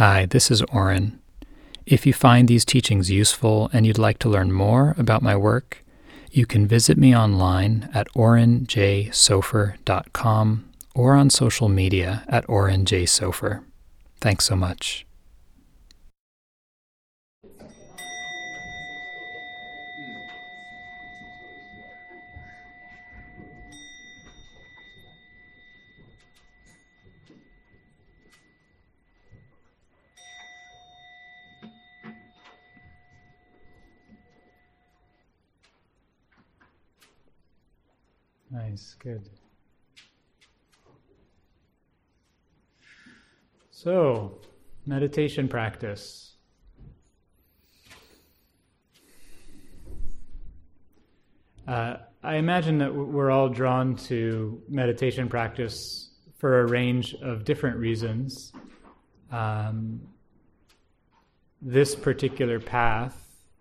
Hi, this is Oren. If you find these teachings useful and you'd like to learn more about my work, you can visit me online at orenjsofer.com or on social media at orenjsofer. Thanks so much. Nice, good. So, meditation practice. Uh, I imagine that we're all drawn to meditation practice for a range of different reasons. Um, this particular path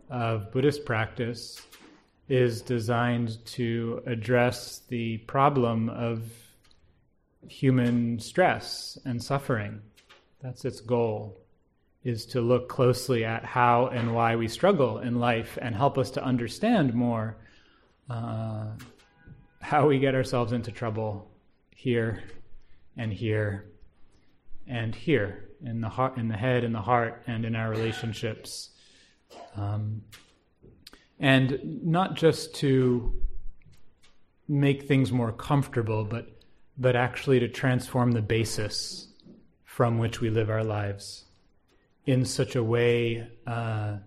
of Buddhist practice is designed to address the problem of human stress and suffering. That's its goal, is to look closely at how and why we struggle in life and help us to understand more uh, how we get ourselves into trouble here and here and here in the heart, in the head, in the heart, and in our relationships. Um, and not just to make things more comfortable, but but actually to transform the basis from which we live our lives in such a way uh,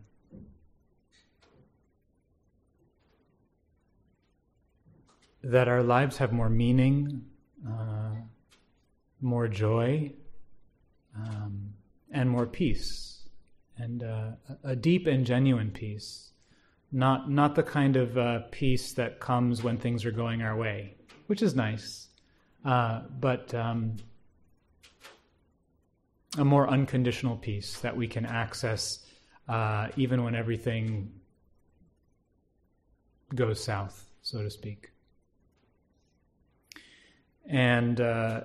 that our lives have more meaning, uh, more joy, um, and more peace, and uh, a deep and genuine peace not not the kind of uh, peace that comes when things are going our way, which is nice, uh, but um, a more unconditional peace that we can access uh, even when everything goes south, so to speak. And uh,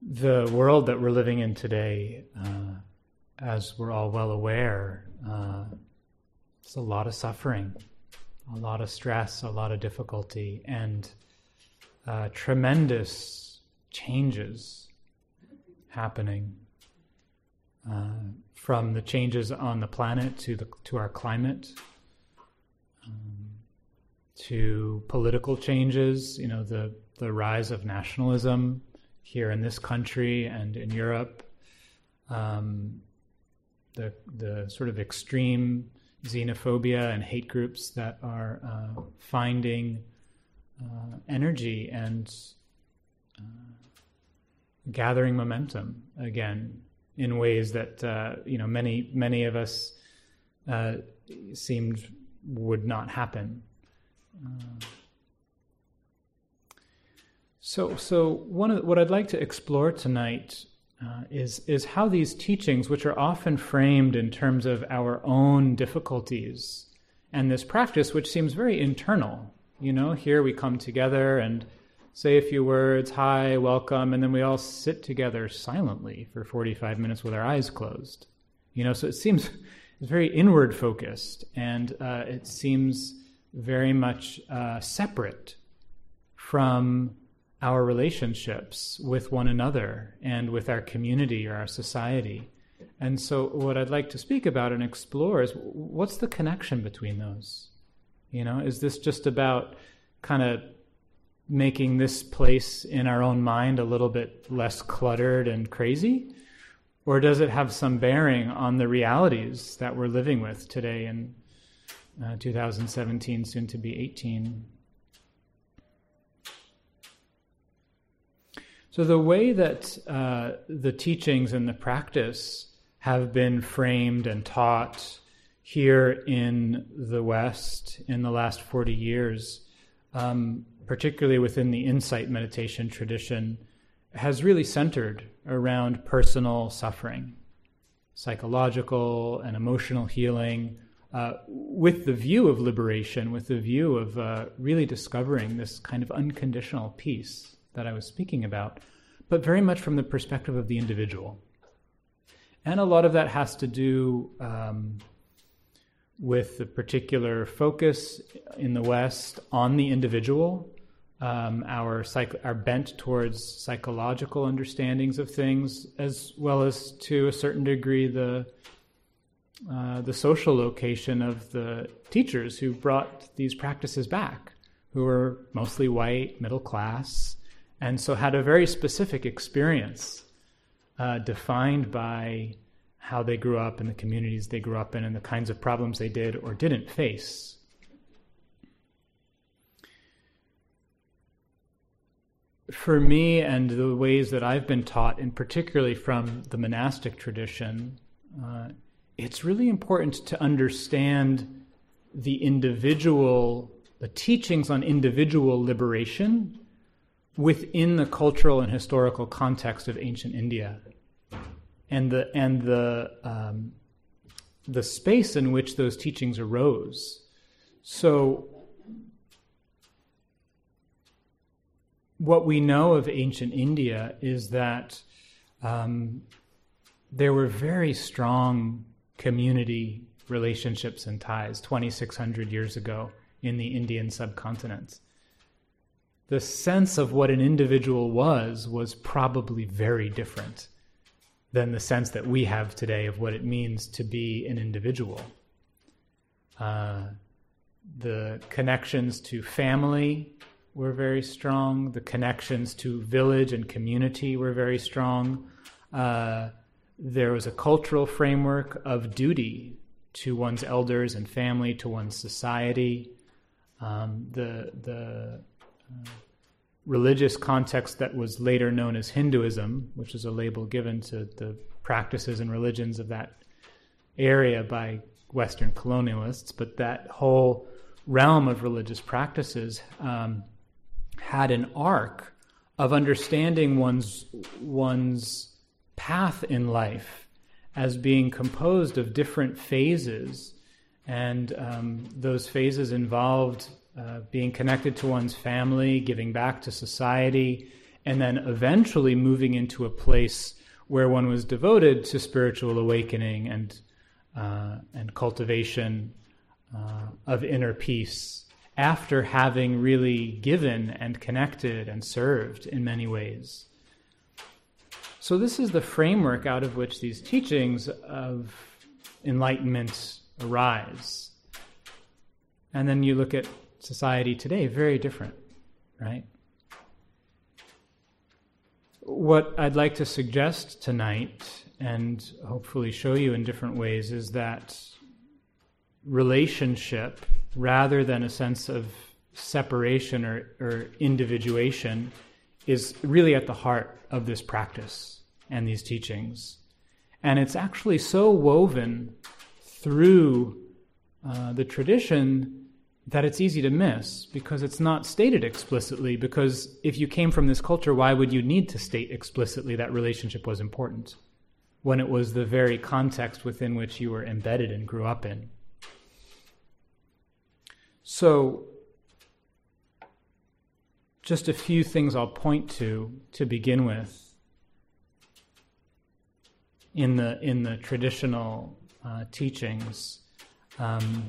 the world that we're living in today uh, as we're all well aware, uh, it's a lot of suffering, a lot of stress, a lot of difficulty, and uh, tremendous changes happening uh, from the changes on the planet to the to our climate. Um, to political changes, you know, the, the rise of nationalism here in this country and in Europe, um, the the sort of extreme xenophobia and hate groups that are uh, finding uh, energy and uh, gathering momentum again in ways that uh, you know many many of us uh, seemed would not happen. Uh, so, so one of, what I'd like to explore tonight uh, is, is how these teachings, which are often framed in terms of our own difficulties, and this practice, which seems very internal, you know, here we come together and say a few words, hi, welcome, and then we all sit together silently for 45 minutes with our eyes closed. You know, so it seems it's very inward focused, and uh, it seems very much uh, separate from our relationships with one another and with our community or our society. And so, what I'd like to speak about and explore is what's the connection between those? You know, is this just about kind of making this place in our own mind a little bit less cluttered and crazy? Or does it have some bearing on the realities that we're living with today in uh, 2017, soon to be 18? So, the way that uh, the teachings and the practice have been framed and taught here in the West in the last 40 years, um, particularly within the insight meditation tradition, has really centered around personal suffering, psychological and emotional healing, uh, with the view of liberation, with the view of uh, really discovering this kind of unconditional peace that I was speaking about. but very much from the perspective of the individual. And a lot of that has to do um, with the particular focus in the West on the individual, um, our, psych- our bent towards psychological understandings of things, as well as to a certain degree the uh, the social location of the teachers who brought these practices back, who were mostly white, middle class, and so had a very specific experience uh, defined by how they grew up and the communities they grew up in and the kinds of problems they did or didn't face. For me, and the ways that I've been taught, and particularly from the monastic tradition, uh, it's really important to understand the individual, the teachings on individual liberation within the cultural and historical context of ancient India and the and the um, the space in which those teachings arose. So, what we know of ancient India is that um, there were very strong community relationships and ties 2,600 years ago in the Indian subcontinent. The sense of what an individual was was probably very different than the sense that we have today of what it means to be an individual. Uh, the connections to family were very strong. The connections to village and community were very strong. Uh, there was a cultural framework of duty to one's elders and family, to one's society. Um, the the religious context that was later known as Hinduism, which is a label given to the practices and religions of that area by Western colonialists, but that whole realm of religious practices um, had an arc of understanding one's one's path in life as being composed of different phases, and um, those phases involved uh, being connected to one's family, giving back to society, and then eventually moving into a place where one was devoted to spiritual awakening and uh, and cultivation uh, of inner peace after having really given and connected and served in many ways. So, this is the framework out of which these teachings of enlightenment arise. And then you look at society today very different, right? What I'd like to suggest tonight, and hopefully show you in different ways, is that relationship, rather than a sense of separation or, or individuation, is really at the heart of this practice and these teachings. And it's actually so woven through uh, the tradition that it's easy to miss because it's not stated explicitly. Because if you came from this culture, why would you need to state explicitly that relationship was important when it was the very context within which you were embedded and grew up in? So, just a few things I'll point to to begin with in the in the traditional uh, teachings. Um,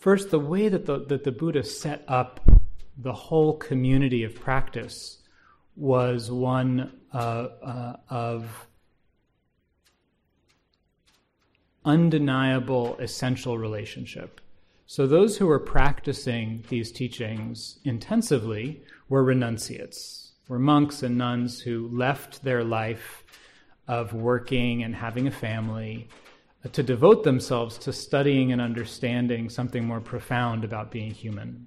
First, the way that the, that the Buddha set up the whole community of practice was one uh, uh, of undeniable essential relationship. So, those who were practicing these teachings intensively were renunciates, were monks and nuns who left their life of working and having a family to devote themselves to studying and understanding something more profound about being human.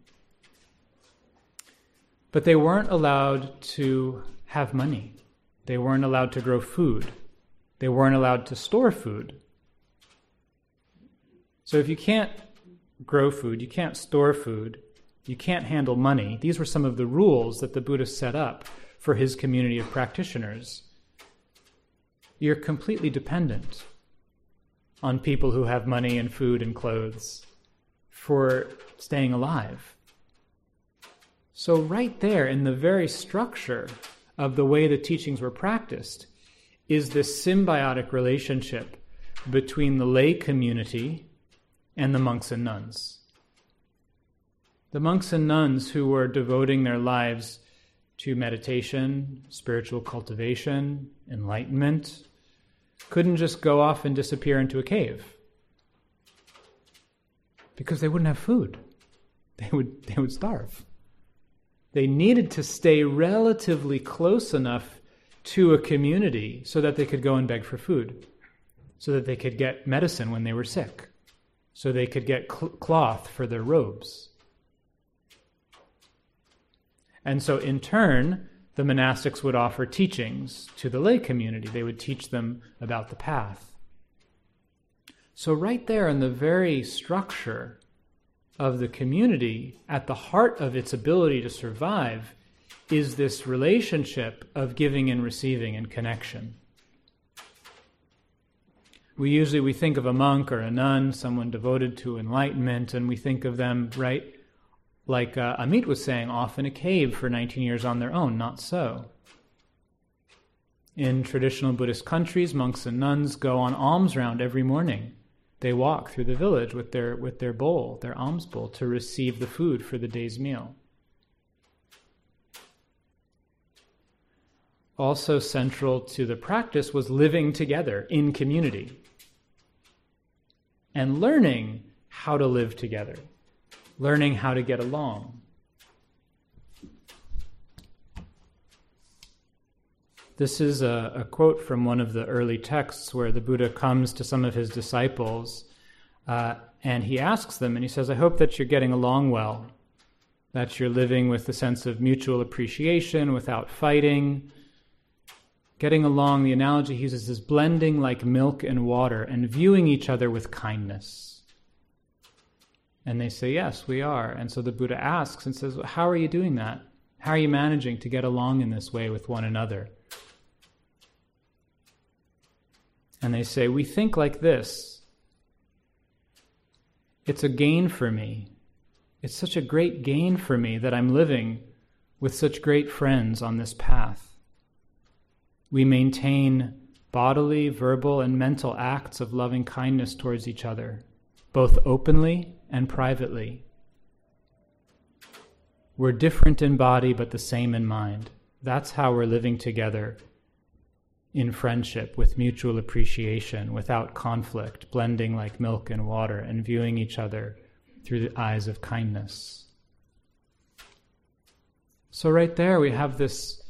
But they weren't allowed to have money. They weren't allowed to grow food. They weren't allowed to store food. So if you can't grow food, you can't store food, you can't handle money, these were some of the rules that the Buddha set up for his community of practitioners. You're completely dependent on people who have money and food and clothes for staying alive. So, right there in the very structure of the way the teachings were practiced is this symbiotic relationship between the lay community and the monks and nuns. The monks and nuns who were devoting their lives to meditation, spiritual cultivation, enlightenment, couldn't just go off and disappear into a cave because they wouldn't have food. They would, they would starve. They needed to stay relatively close enough to a community so that they could go and beg for food, so that they could get medicine when they were sick, so they could get cl- cloth for their robes. And so, in turn, the monastics would offer teachings to the lay community. They would teach them about the path. So, right there in the very structure of the community, at the heart of its ability to survive, is this relationship of giving and receiving and connection. We usually we think of a monk or a nun, someone devoted to enlightenment, and we think of them, right, like uh, Amit was saying, off in a cave for 19 years on their own. Not so. In traditional Buddhist countries, monks and nuns go on alms round every morning. They walk through the village with their, with their bowl, their alms bowl, to receive the food for the day's meal. Also, central to the practice was living together in community and learning how to live together learning how to get along. This is a, a, quote from one of the early texts where the Buddha comes to some of his disciples uh, and he asks them, and he says, I hope that you're getting along well, that you're living with a sense of mutual appreciation without fighting. Getting along, the analogy he uses is blending like milk and water and viewing each other with kindness. And they say, Yes, we are. And so the Buddha asks and says, How are you doing that? How are you managing to get along in this way with one another? And they say, We think like this. It's a gain for me. It's such a great gain for me that I'm living with such great friends on this path. We maintain bodily, verbal, and mental acts of loving kindness towards each other, both openly and privately. We're different in body, but the same in mind. That's how we're living together in friendship with mutual appreciation, without conflict, blending like milk and water, and viewing each other through the eyes of kindness. So, right there, we have this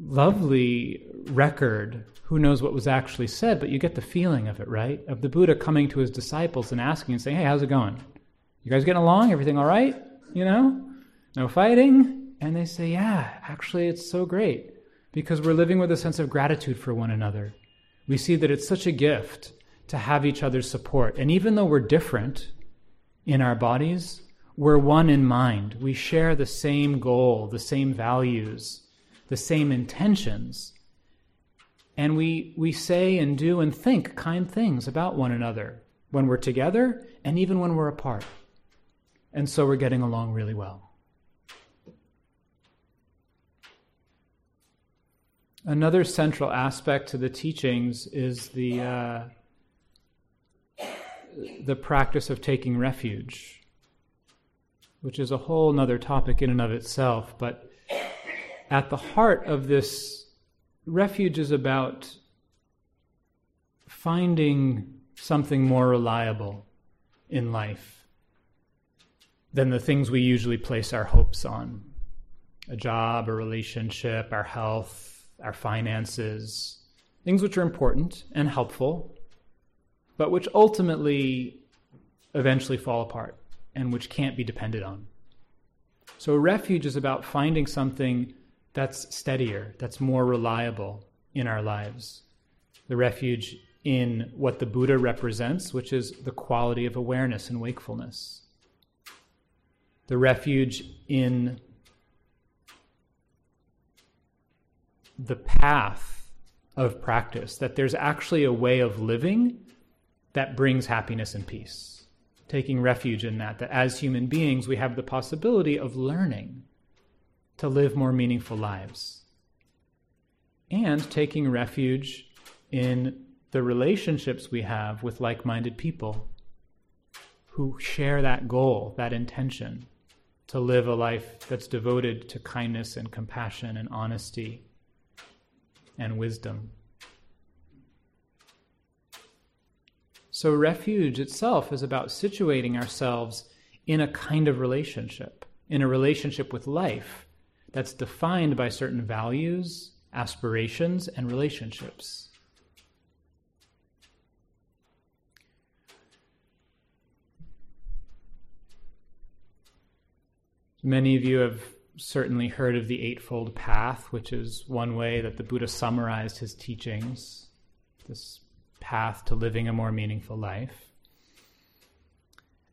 lovely record. Who knows what was actually said, but you get the feeling of it, right? Of the Buddha coming to his disciples and asking and saying, Hey, how's it going? You guys getting along? Everything all right? You know? No fighting? And they say, Yeah, actually, it's so great because we're living with a sense of gratitude for one another. We see that it's such a gift to have each other's support. And even though we're different in our bodies, we're one in mind. We share the same goal, the same values the same intentions. And we, we say and do and think kind things about one another when we're together and even when we're apart. And so we're getting along really well. Another central aspect to the teachings is the, uh, the practice of taking refuge, which is a whole other topic in and of itself. But at the heart of this refuge is about finding something more reliable in life than the things we usually place our hopes on a job, a relationship, our health, our finances, things which are important and helpful, but which ultimately eventually fall apart and which can't be depended on. So, refuge is about finding something that's steadier, that's more reliable in our lives. The refuge in what the Buddha represents, which is the quality of awareness and wakefulness. The refuge in the path of practice, that there's actually a way of living that brings happiness and peace. Taking refuge in that, that as human beings, we have the possibility of learning to live more meaningful lives, and taking refuge in the relationships we have with like minded people who share that goal, that intention to live a life that's devoted to kindness and compassion and honesty and wisdom. So, refuge itself is about situating ourselves in a kind of relationship, in a relationship with life that's defined by certain values, aspirations, and relationships. Many of you have certainly heard of the Eightfold Path, which is one way that the Buddha summarized his teachings, this path to living a more meaningful life.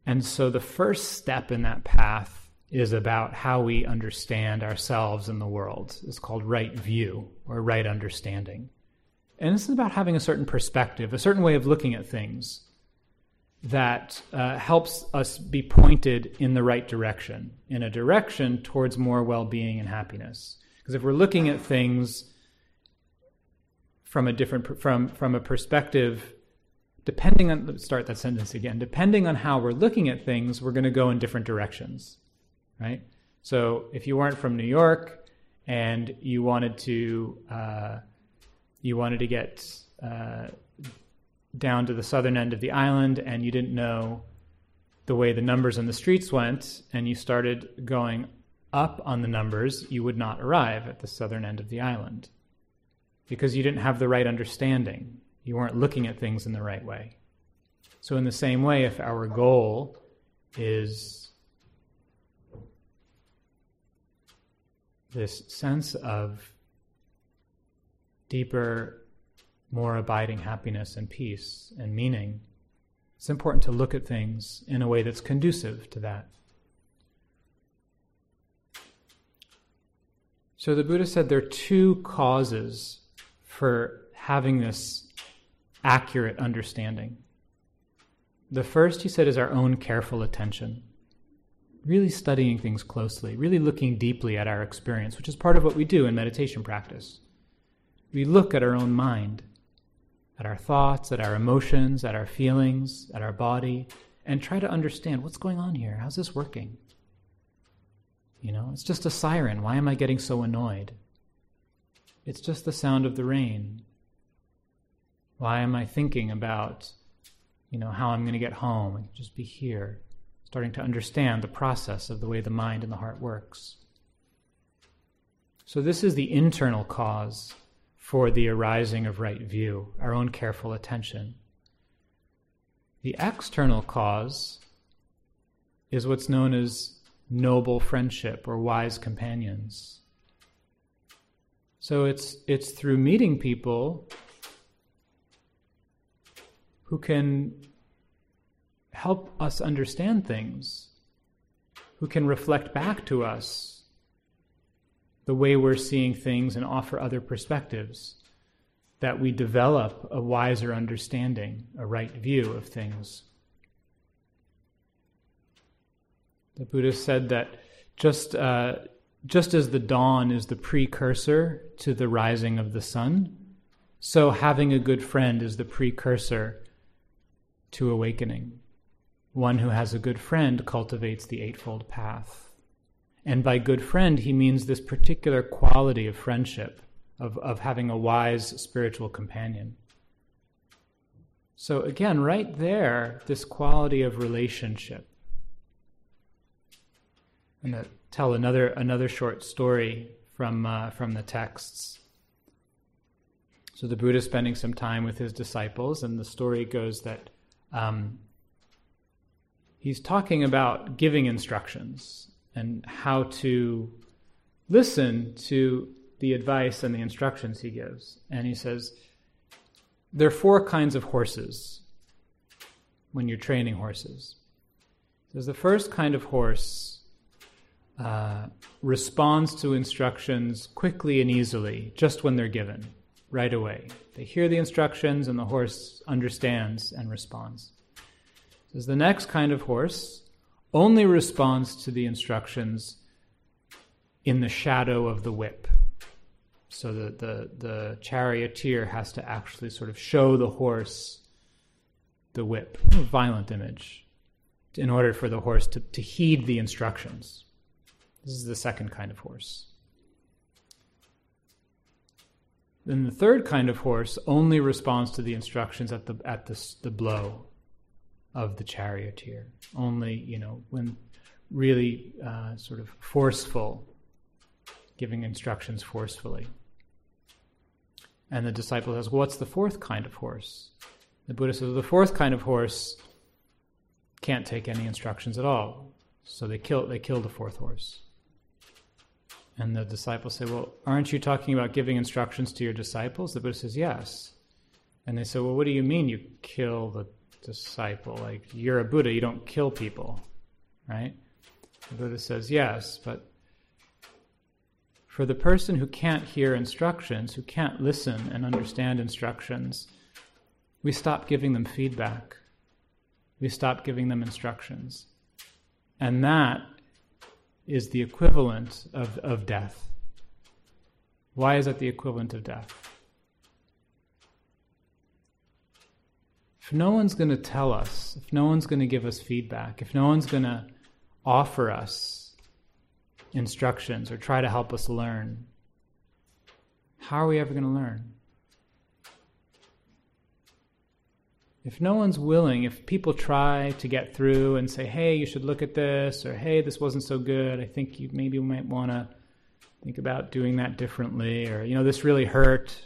And so the first step in that path is about how we understand ourselves and the world. It's called right view or right understanding. And this is about having a certain perspective, a certain way of looking at things that uh, helps us be pointed in the right direction, in a direction towards more well being and happiness. Because if we're looking at things from a different from from a perspective depending on start that sentence again depending on how we're looking at things we're going to go in different directions right? So if you weren't from New York and you wanted to uh, you wanted to get uh, down to the southern end of the island and you didn't know the way the numbers on the streets went and you started going up on the numbers, you would not arrive at the southern end of the island because you didn't have the right understanding. You weren't looking at things in the right way. So, in the same way, if our goal is this sense of deeper, more abiding happiness and peace and meaning, it's important to look at things in a way that's conducive to that. So the Buddha said there are two causes for having this accurate understanding. The first, he said, is our own careful attention really studying things closely, really looking deeply at our experience, which is part of what we do in meditation practice. We look at our own mind, at our thoughts, at our emotions, at our feelings, at our body, and try to understand what's going on here. How's this working? You know, it's just a siren. Why am I getting so annoyed? It's just the sound of the rain. Why am I thinking about, you know, how I'm going to get home? and just be here starting to understand the process of the way the mind and the heart works. So, this is the internal cause for the arising of right view, our own careful attention. The external cause is what's known as noble friendship or wise companions. So it's it's through meeting people who can help us understand things, who can reflect back to us the way we're seeing things and offer other perspectives, that we develop a wiser understanding, a right view of things. The Buddha said that just, uh, just as the dawn is the precursor to the rising of the sun, so having a good friend is the precursor to awakening. One who has a good friend cultivates the Eightfold Path. And by good friend, he means this particular quality of friendship, of, of having a wise spiritual companion. So, again, right there, this quality of relationship. I'm going to tell another, another short story from, uh, from the texts. So, the Buddha is spending some time with his disciples, and the story goes that um, he's talking about giving instructions and how to listen to the advice and the instructions he gives. And he says, there are four kinds of horses when you're training horses. There's the first kind of horse uh, responds to instructions quickly and easily, just when they're given, right away. They hear the instructions and the horse understands and responds. Says the next kind of horse only responds to the instructions in the shadow of the whip. So the, the, the charioteer has to actually sort of show the horse the whip, violent image, in order for the horse to, to heed the instructions. This is the second kind of horse. Then the third kind of horse only responds to the instructions at the at the, the blow of the charioteer. Only you know when really uh, sort of forceful, giving instructions forcefully. And the disciple says, well, "What's the fourth kind of horse?" The Buddha says, "The fourth kind of horse can't take any instructions at all." So they kill they kill the fourth horse. And the disciples say, Well, aren't you talking about giving instructions to your disciples? The Buddha says, Yes. And they say, Well, what do you mean you kill the disciple? Like, you're a Buddha, you don't kill people, right? The Buddha says, Yes, but for the person who can't hear instructions, who can't listen and understand instructions, we stop giving them feedback. We stop giving them instructions. And that is the equivalent of, of death. Why is that the equivalent of death? If no one's going to tell us, if no one's going to give us feedback, if no one's going to offer us instructions or try to help us learn, how are we ever going to learn? if no one's willing, if people try to get through and say, hey, you should look at this, or hey, this wasn't so good, I think you maybe might want to think about doing that differently, or, you know, this really hurt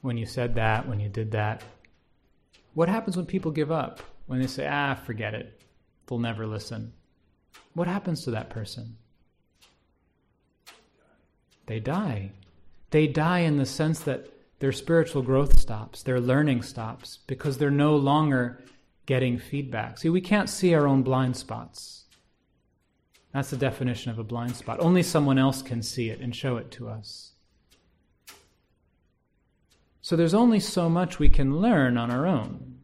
when you said that, when you did that. What happens when people give up? When they say, ah, forget it, they'll never listen. What happens to that person? They die. They die in the sense that their spiritual growth stops, their learning stops, because they're no longer getting feedback. See, we can't see our own blind spots. That's the definition of a blind spot. Only someone else can see it and show it to us. So there's only so much we can learn on our own.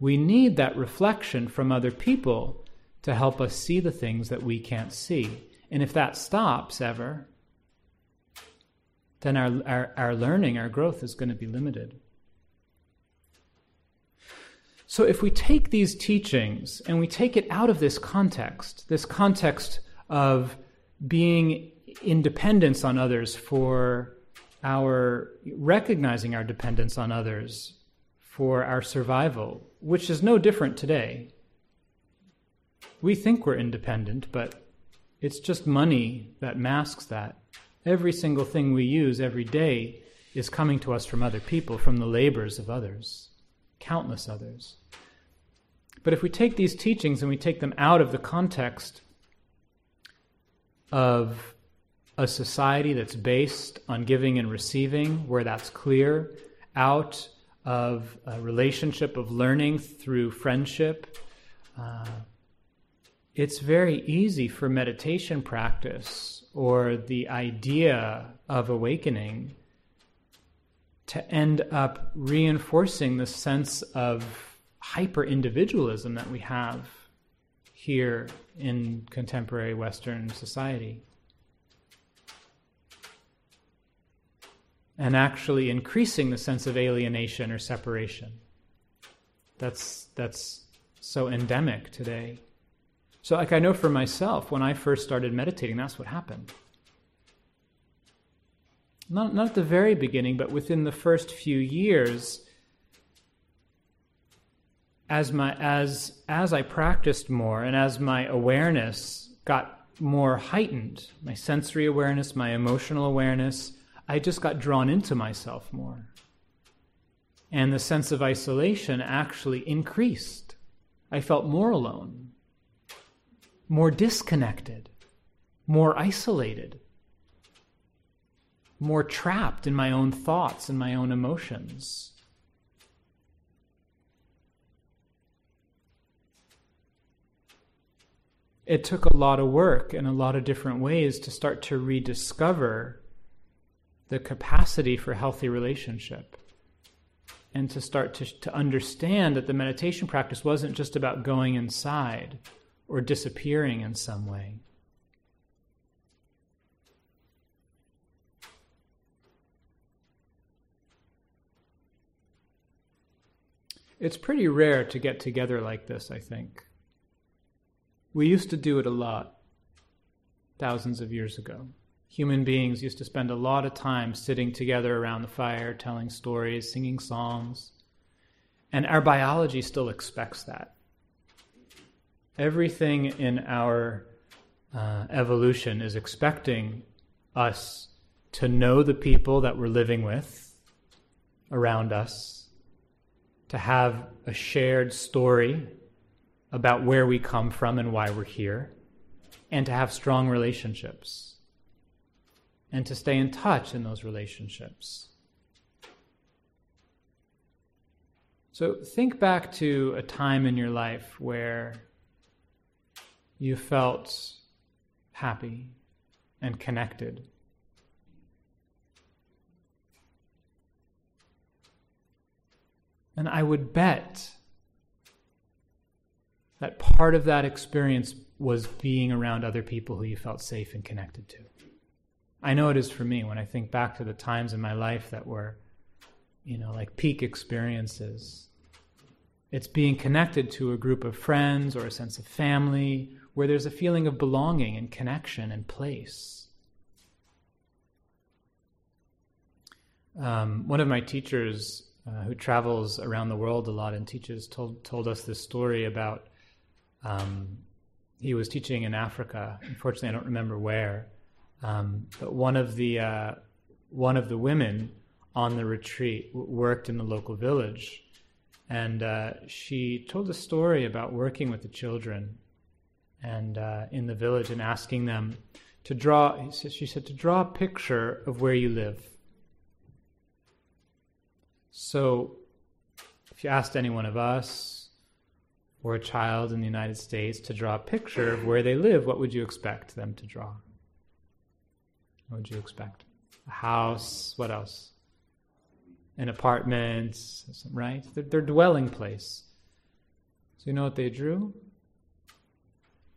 We need that reflection from other people to help us see the things that we can't see. And if that stops ever, then our, our, our learning, our growth is going to be limited. So, if we take these teachings and we take it out of this context, this context of being independence on others for our recognizing our dependence on others for our survival, which is no different today. We think we're independent, but it's just money that masks that. Every single thing we use every day is coming to us from other people, from the labors of others, countless others. But if we take these teachings and we take them out of the context of a society that's based on giving and receiving, where that's clear, out of a relationship of learning through friendship, uh, it's very easy for meditation practice or the idea of awakening to end up reinforcing the sense of hyper individualism that we have here in contemporary Western society. And actually increasing the sense of alienation or separation. That's, that's so endemic today. So, like, I know for myself, when I first started meditating, that's what happened. Not, not at the very beginning, but within the first few years, as, my, as, as I practiced more and as my awareness got more heightened, my sensory awareness, my emotional awareness, I just got drawn into myself more. And the sense of isolation actually increased. I felt more alone more disconnected, more isolated, more trapped in my own thoughts and my own emotions. It took a lot of work in a lot of different ways to start to rediscover the capacity for healthy relationship and to start to, to understand that the meditation practice wasn't just about going inside or disappearing in some way. It's pretty rare to get together like this, I think. We used to do it a lot thousands of years ago. Human beings used to spend a lot of time sitting together around the fire, telling stories, singing songs. And our biology still expects that. Everything in our uh, evolution is expecting us to know the people that we're living with around us, to have a shared story about where we come from and why we're here, and to have strong relationships, and to stay in touch in those relationships. So think back to a time in your life where you felt happy and connected. And I would bet that part of that experience was being around other people who you felt safe and connected to. I know it is for me when I think back to the times in my life that were, you know, like peak experiences. It's being connected to a group of friends or a sense of family where there's a feeling of belonging and connection and place. Um, one of my teachers uh, who travels around the world a lot and teaches told, told us this story about um, he was teaching in Africa. Unfortunately, I don't remember where. Um, but one of the uh, one of the women on the retreat worked in the local village, and uh, she told a story about working with the children and uh, in the village and asking them to draw. She said to draw a picture of where you live. So, if you asked any one of us or a child in the United States to draw a picture of where they live, what would you expect them to draw? What would you expect? A house. What else? An apartment, right? Their, their dwelling place. So you know what they drew?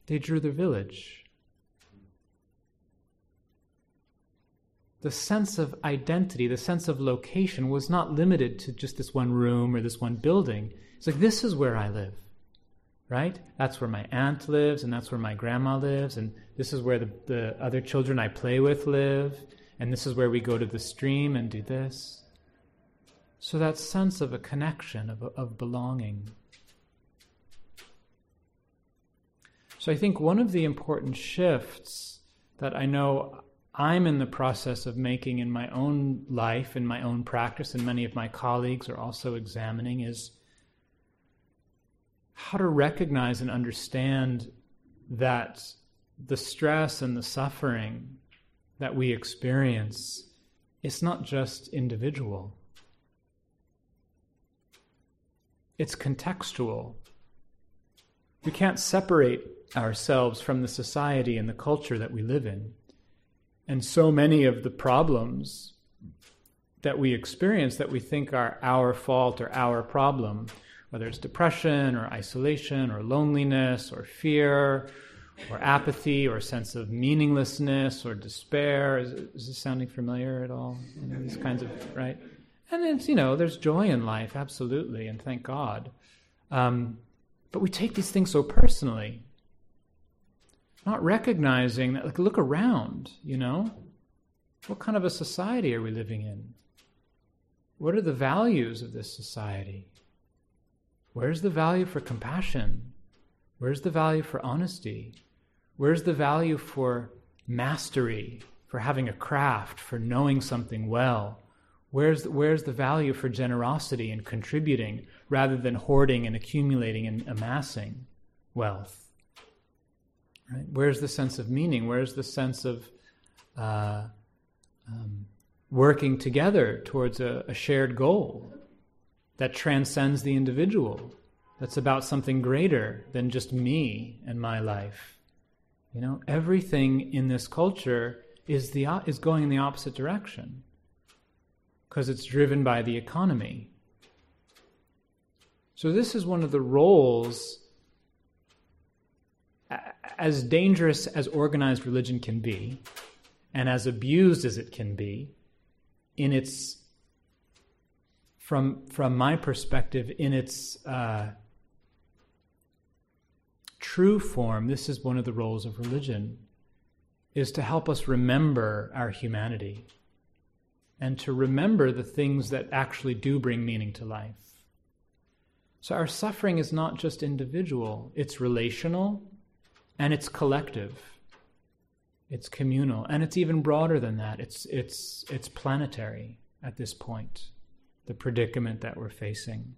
They drew the village. The sense of identity, the sense of location was not limited to just this one room or this one building. It's like, this is where I live, right? That's where my aunt lives, and that's where my grandma lives, and this is where the, the other children I play with live, and this is where we go to the stream and do this. So that sense of a connection, of, of belonging. So I think one of the important shifts that I know I'm in the process of making in my own life, in my own practice, and many of my colleagues are also examining is how to recognize and understand that the stress and the suffering that we experience is not just individual. It's contextual. We can't separate ourselves from the society and the culture that we live in. And so many of the problems that we experience that we think are our fault or our problem, whether it's depression or isolation or loneliness or fear or apathy or a sense of meaninglessness or despair. Is, is this sounding familiar at all? You know, these kinds of, right? And it's, you know, there's joy in life, absolutely, and thank God. Um, but we take these things so personally not recognizing that, like, look around, you know? What kind of a society are we living in? What are the values of this society? Where's the value for compassion? Where's the value for honesty? Where's the value for mastery, for having a craft, for knowing something well? Where's the, where's the value for generosity and contributing rather than hoarding and accumulating and amassing wealth? Right? Where's the sense of meaning? Where's the sense of uh, um, working together towards a, a shared goal that transcends the individual? That's about something greater than just me and my life. You know, everything in this culture is the is going in the opposite direction because it's driven by the economy. So this is one of the roles as dangerous as organized religion can be, and as abused as it can be, in its from from my perspective, in its uh, true form, this is one of the roles of religion, is to help us remember our humanity and to remember the things that actually do bring meaning to life. So our suffering is not just individual, it's relational and it's collective. It's communal and it's even broader than that. It's it's it's planetary at this point. The predicament that we're facing.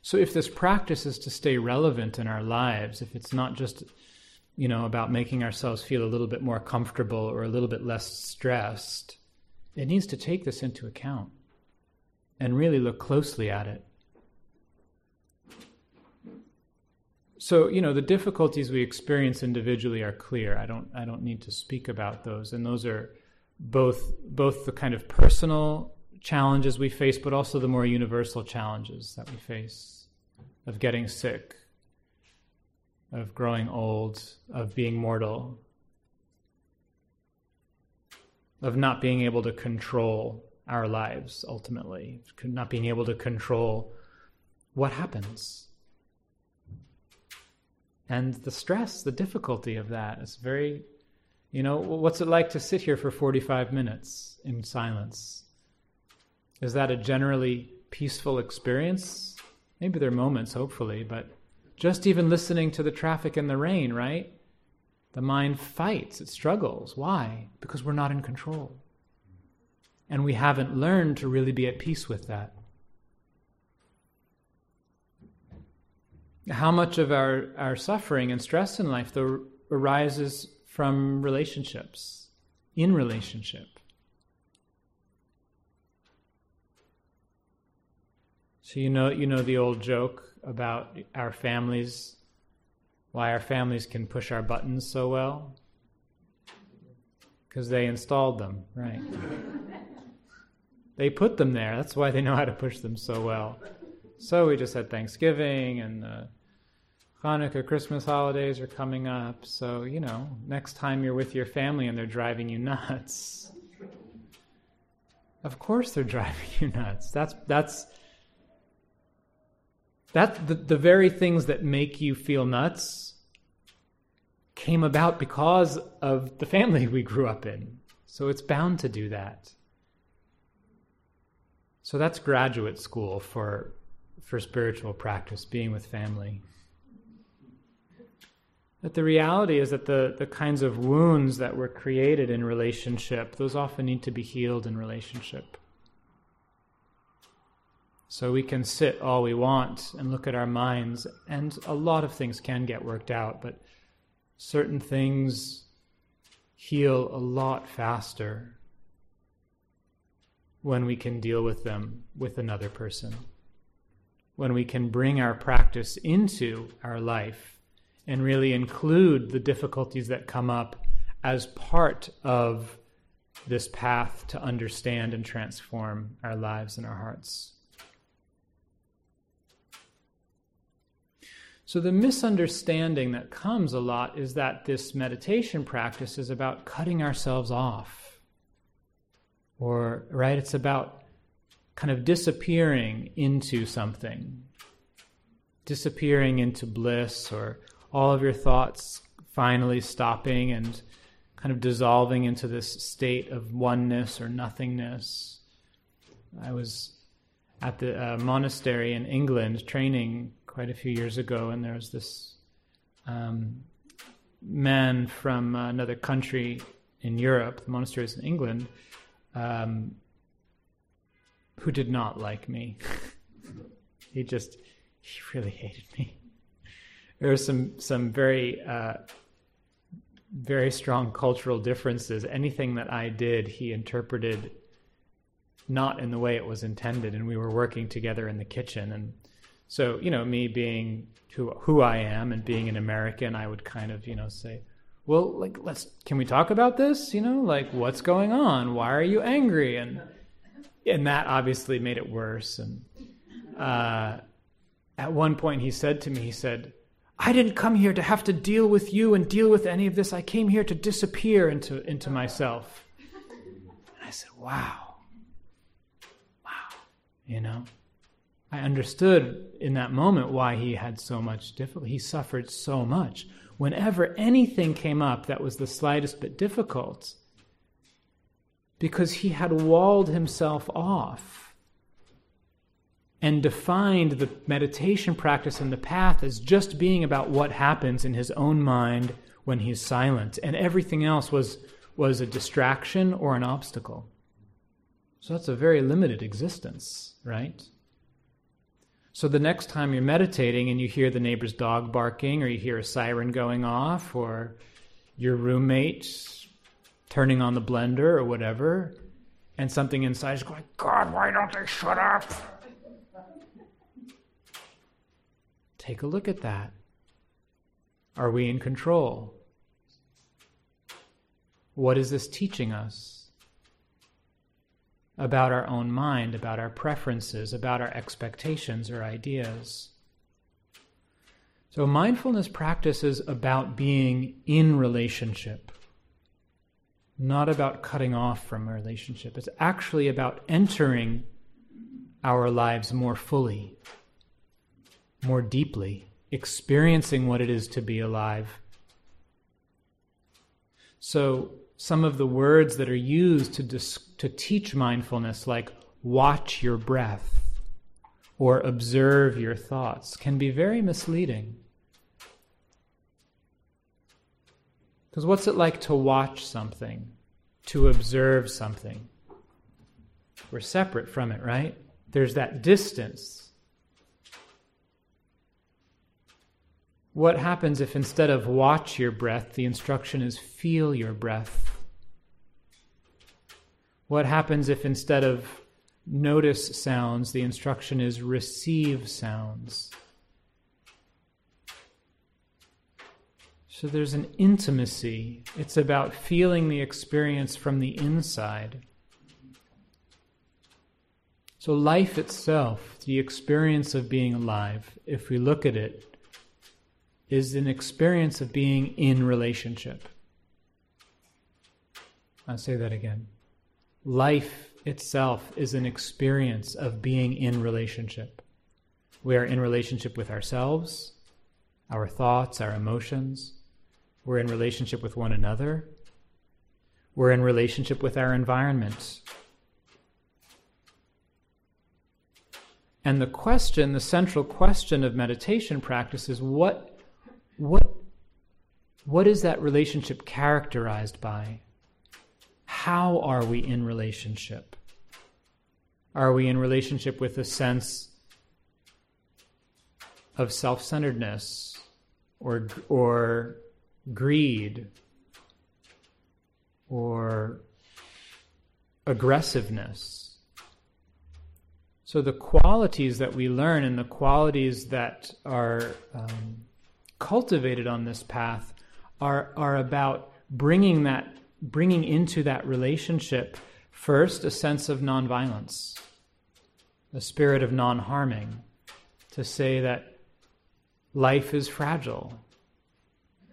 So if this practice is to stay relevant in our lives, if it's not just you know about making ourselves feel a little bit more comfortable or a little bit less stressed, it needs to take this into account and really look closely at it. So, you know, the difficulties we experience individually are clear. I don't I don't need to speak about those and those are both both the kind of personal challenges we face but also the more universal challenges that we face of getting sick, of growing old, of being mortal, of not being able to control our lives ultimately, not being able to control what happens. And the stress, the difficulty of that is very, you know, what's it like to sit here for 45 minutes in silence? Is that a generally peaceful experience? Maybe there are moments, hopefully, but just even listening to the traffic and the rain, right? The mind fights, it struggles. Why? Because we're not in control. And we haven't learned to really be at peace with that. How much of our, our suffering and stress in life, though, arises from relationships, in relationship? So you know you know the old joke about our families, why our families can push our buttons so well? Because they installed them, right? they put them there. That's why they know how to push them so well. So we just had Thanksgiving and uh, Hanukkah, Christmas holidays are coming up. So, you know, next time you're with your family and they're driving you nuts. Of course they're driving you nuts. That's that's that the, the very things that make you feel nuts came about because of the family we grew up in. So it's bound to do that. So that's graduate school for for spiritual practice, being with family. But the reality is that the, the kinds of wounds that were created in relationship, those often need to be healed in relationship. So we can sit all we want and look at our minds, and a lot of things can get worked out, but certain things heal a lot faster when we can deal with them with another person. When we can bring our practice into our life and really include the difficulties that come up as part of this path to understand and transform our lives and our hearts. So, the misunderstanding that comes a lot is that this meditation practice is about cutting ourselves off. Or, right, it's about kind of disappearing into something, disappearing into bliss, or all of your thoughts finally stopping and kind of dissolving into this state of oneness or nothingness. I was at the uh, monastery in England training quite a few years ago, and there was this um, man from another country in Europe, the monastery monasteries in England, um, who did not like me. he just, he really hated me. There were some some very uh, very strong cultural differences. Anything that I did, he interpreted not in the way it was intended, and we were working together in the kitchen and so, you know, me being who who I am and being an American, I would kind of, you know, say, "Well, like let's can we talk about this? You know, like what's going on? Why are you angry?" And and that obviously made it worse and uh, at one point he said to me, he said, I didn't come here to have to deal with you and deal with any of this. I came here to disappear into, into myself. And I said, Wow. Wow. You know? I understood in that moment why he had so much difficulty. He suffered so much. Whenever anything came up that was the slightest bit difficult, because he had walled himself off and defined the meditation practice and the path as just being about what happens in his own mind when he's silent, and everything else was, was a distraction or an obstacle. So that's a very limited existence, right? So the next time you're meditating and you hear the neighbor's dog barking, or you hear a siren going off, or your roommate turning on the blender or whatever, and something inside is going, God, why don't they shut up? Take a look at that. Are we in control? What is this teaching us about our own mind, about our preferences, about our expectations or ideas? So, mindfulness practice is about being in relationship not about cutting off from a relationship. It's actually about entering our lives more fully, more deeply, experiencing what it is to be alive. So, some of the words that are used to, dis- to teach mindfulness, like watch your breath or observe your thoughts, can be very misleading. Because what's it like to watch something, to observe something? We're separate from it, right? There's that distance. What happens if instead of watch your breath, the instruction is feel your breath? What happens if instead of notice sounds, the instruction is receive sounds? So there's an intimacy. It's about feeling the experience from the inside. So, life itself, the experience of being alive, if we look at it, is an experience of being in relationship. I'll say that again. Life itself is an experience of being in relationship. We are in relationship with ourselves, our thoughts, our emotions. We're in relationship with one another. We're in relationship with our environment. And the question, the central question of meditation practice is what, what, what is that relationship characterized by? How are we in relationship? Are we in relationship with a sense of self centeredness or, or greed or aggressiveness. So, the qualities that we learn and the qualities that are um, cultivated on this path are, are about bringing that bringing into that relationship first a sense of nonviolence, a spirit of non-harming, to say that life is fragile,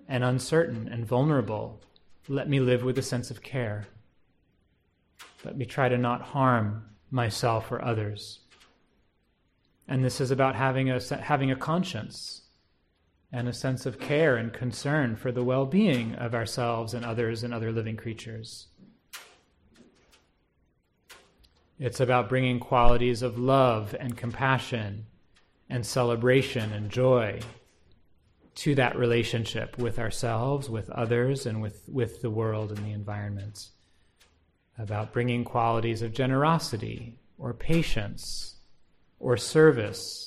and uncertain and vulnerable, let me live with a sense of care. Let me try to not harm myself or others. And this is about having a, having a conscience and a sense of care and concern for the well being of ourselves and others and other living creatures. It's about bringing qualities of love and compassion and celebration and joy to that relationship with ourselves, with others, and with, with the world and the environment. About bringing qualities of generosity or patience or service.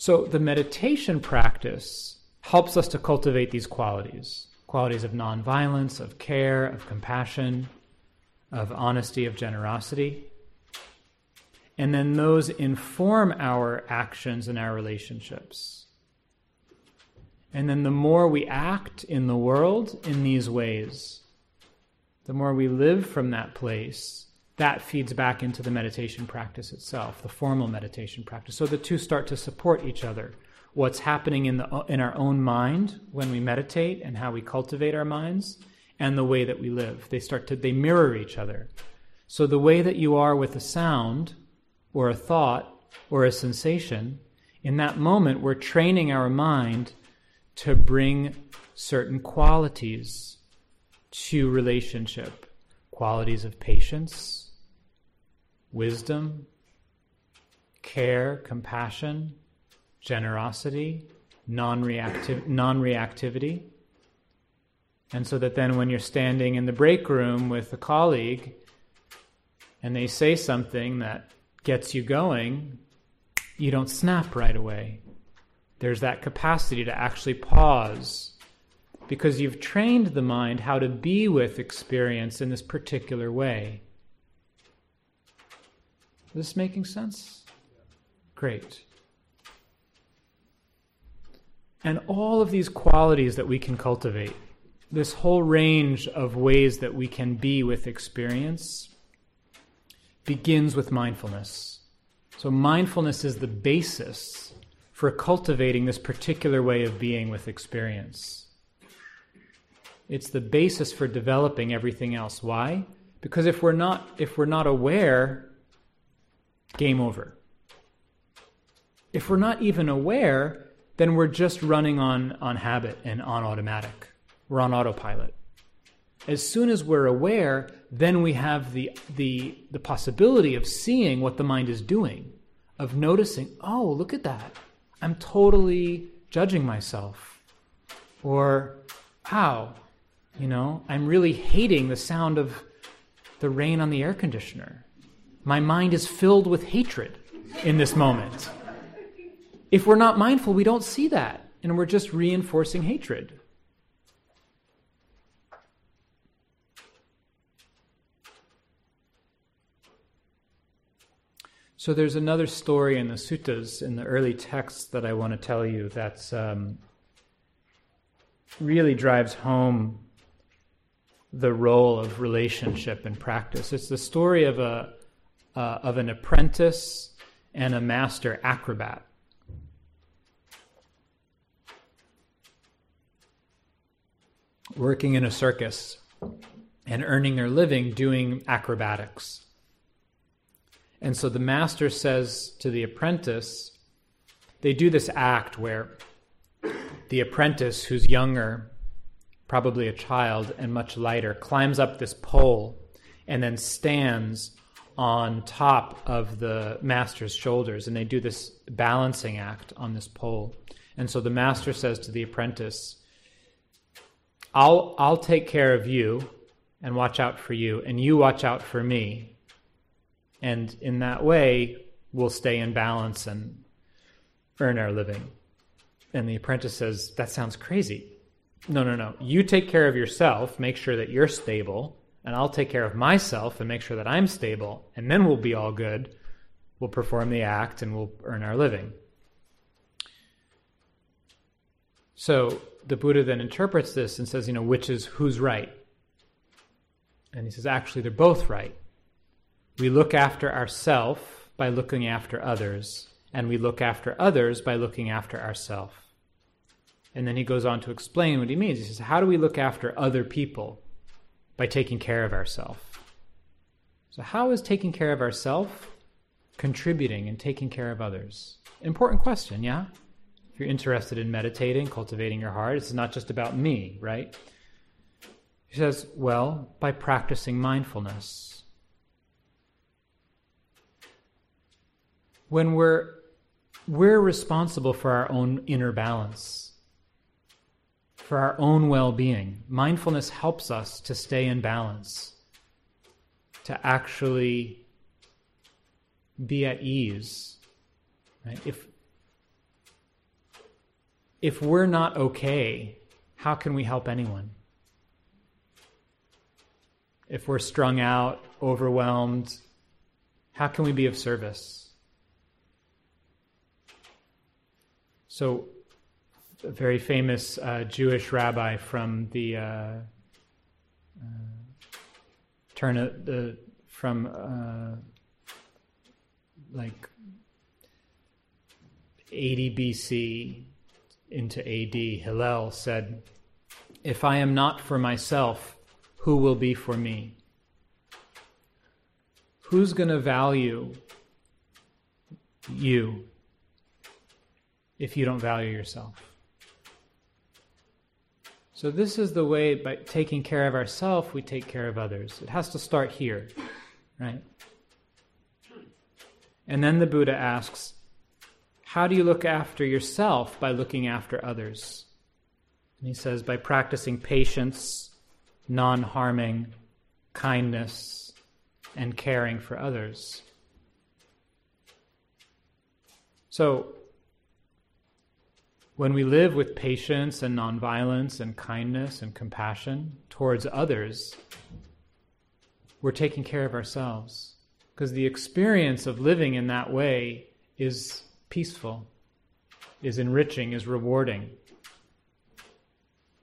So the meditation practice helps us to cultivate these qualities qualities of nonviolence, of care, of compassion, of honesty, of generosity. And then those inform our actions and our relationships. And then the more we act in the world in these ways, the more we live from that place, that feeds back into the meditation practice itself, the formal meditation practice. So the two start to support each other. What's happening in, the, in our own mind when we meditate and how we cultivate our minds, and the way that we live. They start to, they mirror each other. So, the way that you are with a sound or a thought or a sensation, in that moment, we're training our mind to bring certain qualities to relationship qualities of patience, wisdom, care, compassion, generosity, non-reactive, non-reactivity. And so that then when you're standing in the break room with a colleague and they say something that gets you going, you don't snap right away. There's that capacity to actually pause because you've trained the mind how to be with experience in this particular way. Is this making sense? Great. And all of these qualities that we can cultivate, this whole range of ways that we can be with experience, begins with mindfulness. So, mindfulness is the basis for cultivating this particular way of being with experience. It's the basis for developing everything else. Why? Because if we're not if we're not aware, game over. If we're not even aware, then we're just running on, on habit and on automatic. We're on autopilot. As soon as we're aware, then we have the, the, the possibility of seeing what the mind is doing, of noticing, oh, look at that. I'm totally judging myself. Or, how? You know, I'm really hating the sound of the rain on the air conditioner. My mind is filled with hatred in this moment. If we're not mindful, we don't see that, and we're just reinforcing hatred. So there's another story in the suttas, in the early texts, that I want to tell you that's um, really drives home the role of relationship and practice. It's the story of a uh, of an apprentice and a master acrobat. Working in a circus and earning their living doing acrobatics. And so the master says to the apprentice, they do this act where the apprentice, who's younger, probably a child and much lighter, climbs up this pole and then stands on top of the master's shoulders. And they do this balancing act on this pole. And so the master says to the apprentice, I'll, I'll take care of you and watch out for you, and you watch out for me. And in that way, we'll stay in balance and earn our living. And the apprentice says, That sounds crazy. No, no, no. You take care of yourself, make sure that you're stable, and I'll take care of myself and make sure that I'm stable, and then we'll be all good. We'll perform the act and we'll earn our living. So the Buddha then interprets this and says, you know, which is who's right? And he says, actually, they're both right. We look after ourselves by looking after others, and we look after others by looking after ourselves. And then he goes on to explain what he means. He says, How do we look after other people? By taking care of ourselves. So, how is taking care of ourselves contributing and taking care of others? Important question, yeah? If you're interested in meditating, cultivating your heart, it's not just about me, right? He says, Well, by practicing mindfulness. When we're we're responsible for our own inner balance for our own well being. Mindfulness helps us to stay in balance, to actually be at ease. Right? If, if we're not okay, how can we help anyone? If we're strung out, overwhelmed, how can we be of service? So, a very famous uh, Jewish rabbi from the uh, uh, turn of the from uh, like 80 BC into AD, Hillel said, "If I am not for myself, who will be for me?" who's going to value you if you don't value yourself? So, this is the way by taking care of ourselves, we take care of others. It has to start here, right? And then the Buddha asks, How do you look after yourself by looking after others? And he says, By practicing patience, non harming, kindness, and caring for others. So, when we live with patience and nonviolence and kindness and compassion towards others, we're taking care of ourselves. Because the experience of living in that way is peaceful, is enriching, is rewarding.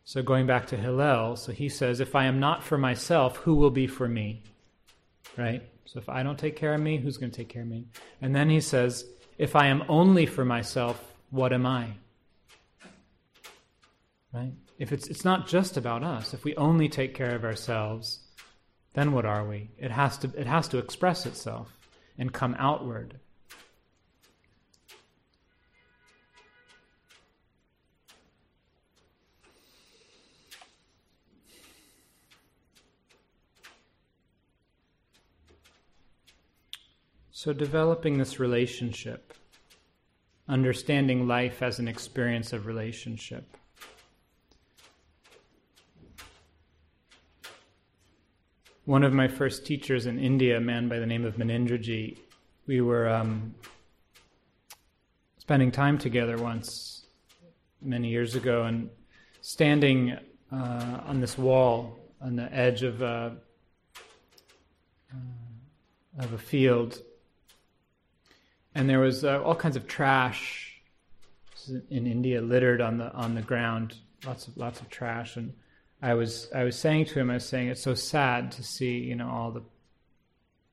So, going back to Hillel, so he says, If I am not for myself, who will be for me? Right? So, if I don't take care of me, who's going to take care of me? And then he says, If I am only for myself, what am I? Right? If it's it's not just about us. If we only take care of ourselves, then what are we? It has to it has to express itself and come outward. So, developing this relationship, understanding life as an experience of relationship. One of my first teachers in India, a man by the name of Munindraji, we were um, spending time together once many years ago and standing uh, on this wall on the edge of a, uh, of a field. And there was uh, all kinds of trash in India littered on the on the ground, lots of lots of trash, and I was I was saying to him, I was saying it's so sad to see you know all the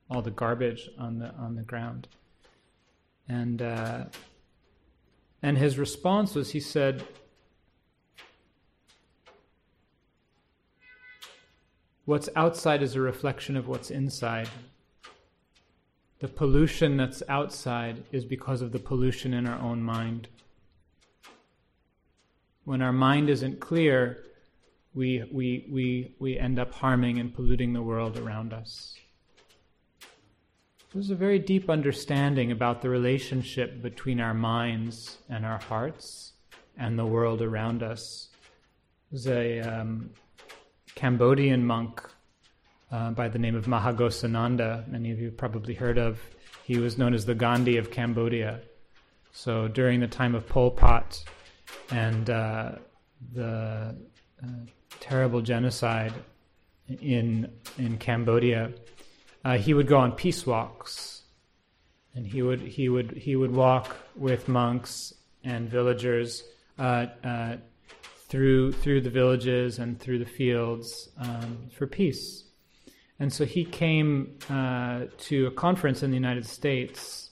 all the garbage on the on the ground, and uh, and his response was he said. What's outside is a reflection of what's inside. The pollution that's outside is because of the pollution in our own mind. When our mind isn't clear, we, we, we, we end up harming and polluting the world around us. There's a very deep understanding about the relationship between our minds and our hearts and the world around us. There's a um, Cambodian monk uh, by the name of Maha Ghosananda, many of you probably heard of. He was known as the Gandhi of Cambodia. So during the time of Pol Pot and uh, the uh, terrible genocide in in Cambodia, uh, he would go on peace walks, and he would he would he would walk with monks and villagers uh, uh, through through the villages and through the fields um, for peace. And so he came uh, to a conference in the United States.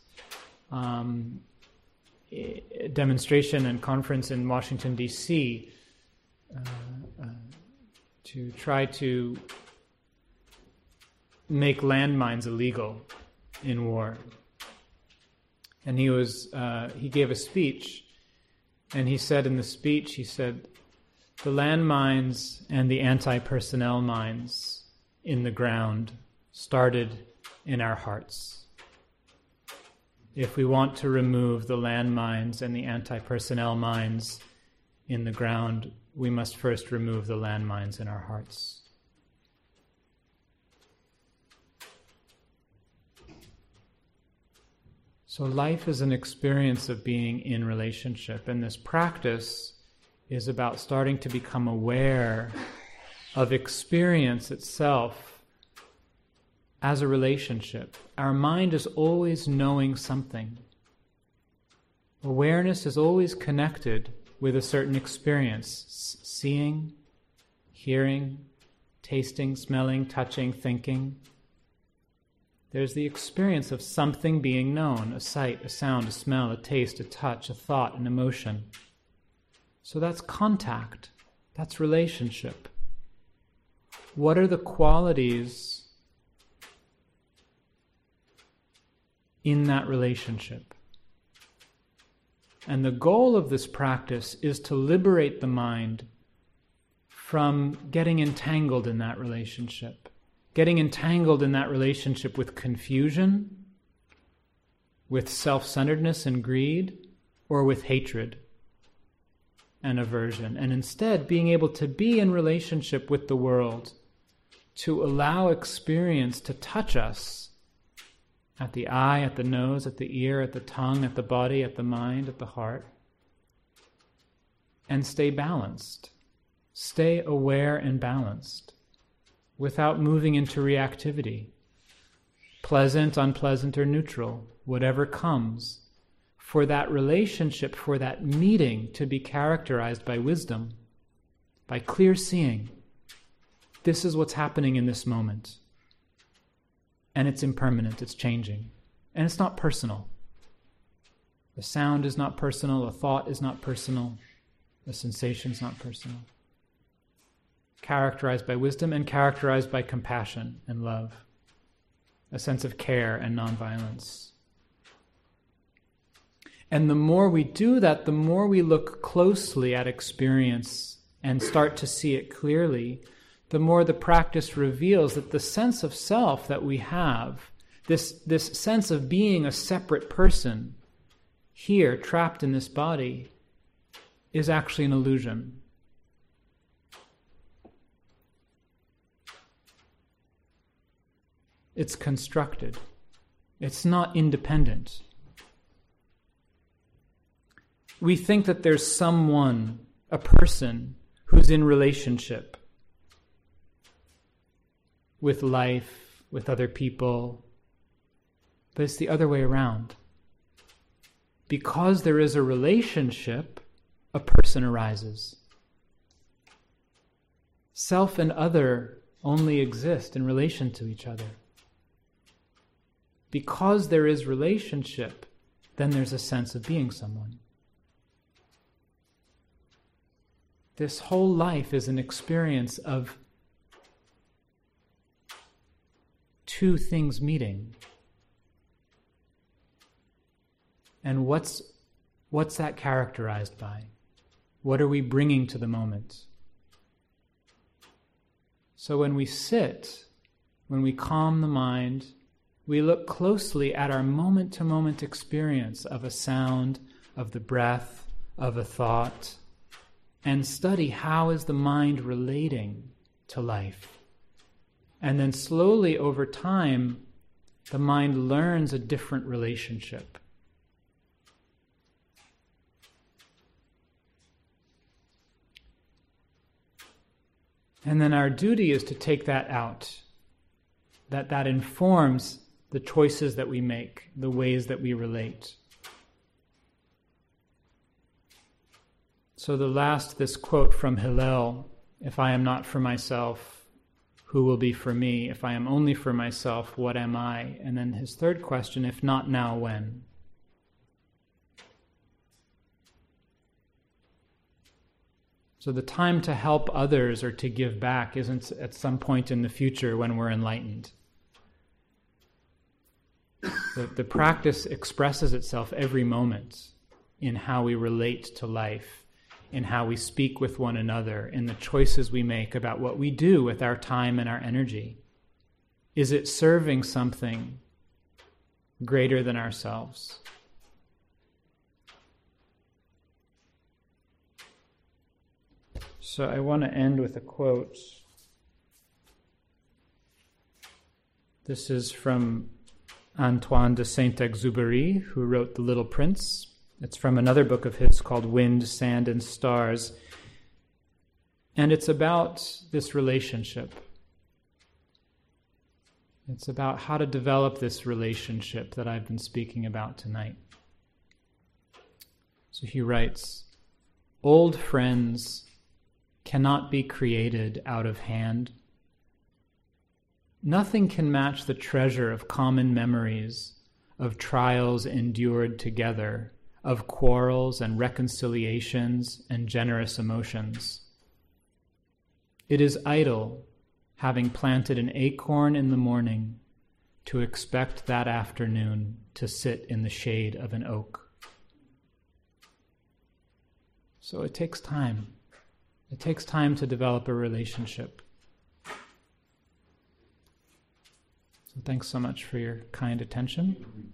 Um, demonstration and conference in Washington D.C. Uh, uh, to try to make landmines illegal in war. And he was uh, he gave a speech, and he said in the speech he said, the landmines and the anti-personnel mines in the ground started in our hearts. If we want to remove the landmines and the anti personnel mines in the ground, we must first remove the landmines in our hearts. So, life is an experience of being in relationship, and this practice is about starting to become aware of experience itself as a relationship. Our mind is always knowing something. Awareness is always connected with a certain experience seeing, hearing, tasting, smelling, touching, thinking. There's the experience of something being known a sight, a sound, a smell, a taste, a touch, a thought, an emotion. So that's contact, that's relationship. What are the qualities in that relationship. And the goal of this practice is to liberate the mind from getting entangled in that relationship, getting entangled in that relationship with confusion, with self centeredness and greed, or with hatred and aversion, and instead being able to be in relationship with the world, to allow experience to touch us at the eye, at the nose, at the ear, at the tongue, at the body, at the mind, at the heart, and stay balanced. Stay aware and balanced without moving into reactivity. Pleasant, unpleasant, or neutral, whatever comes, for that relationship, for that meeting to be characterized by wisdom, by clear seeing. This is what's happening in this moment and it's impermanent, it's changing, and it's not personal. The sound is not personal, a thought is not personal, the sensation is not personal. Characterized by wisdom and characterized by compassion and love, a sense of care and nonviolence. And the more we do that, the more we look closely at experience and start to see it clearly, the more the practice reveals that the sense of self that we have, this, this sense of being a separate person here, trapped in this body, is actually an illusion. It's constructed. It's not independent. We think that there's someone, a person, who's in relationship with life, with other people. But it's the other way around. Because there is a relationship, a person arises. Self and other only exist in relation to each other. Because there is relationship, then there's a sense of being someone. This whole life is an experience of two things meeting. And what's, what's that characterized by? What are we bringing to the moment? So when we sit, when we calm the mind, we look closely at our moment to moment experience of a sound, of the breath, of a thought, and study how is the mind relating to life. And then slowly over time, the mind learns a different relationship. And then our duty is to take that out. That that informs the choices that we make, the ways that we relate. So the last this quote from Hillel, if I am not for myself, who will be for me? If I am only for myself, what am I? And then his third question, if not now, when? So the time to help others or to give back isn't at some point in the future when we're enlightened. The, the practice expresses itself every moment in how we relate to life in how we speak with one another, in the choices we make about what we do with our time and our energy. Is it serving something greater than ourselves? So I want to end with a quote. This is from Antoine de Saint Exupéry, who wrote The Little Prince. It's from another book of his called Wind, Sand, and Stars. And it's about this relationship. It's about how to develop this relationship that I've been speaking about tonight. So he writes Old friends cannot be created out of hand. Nothing can match the treasure of common memories, of trials endured together of quarrels and reconciliations and generous emotions. It is idle, having planted an acorn in the morning, to expect that afternoon to sit in the shade of an oak. So it takes time. It takes time to develop a relationship. So thanks so much for your kind attention.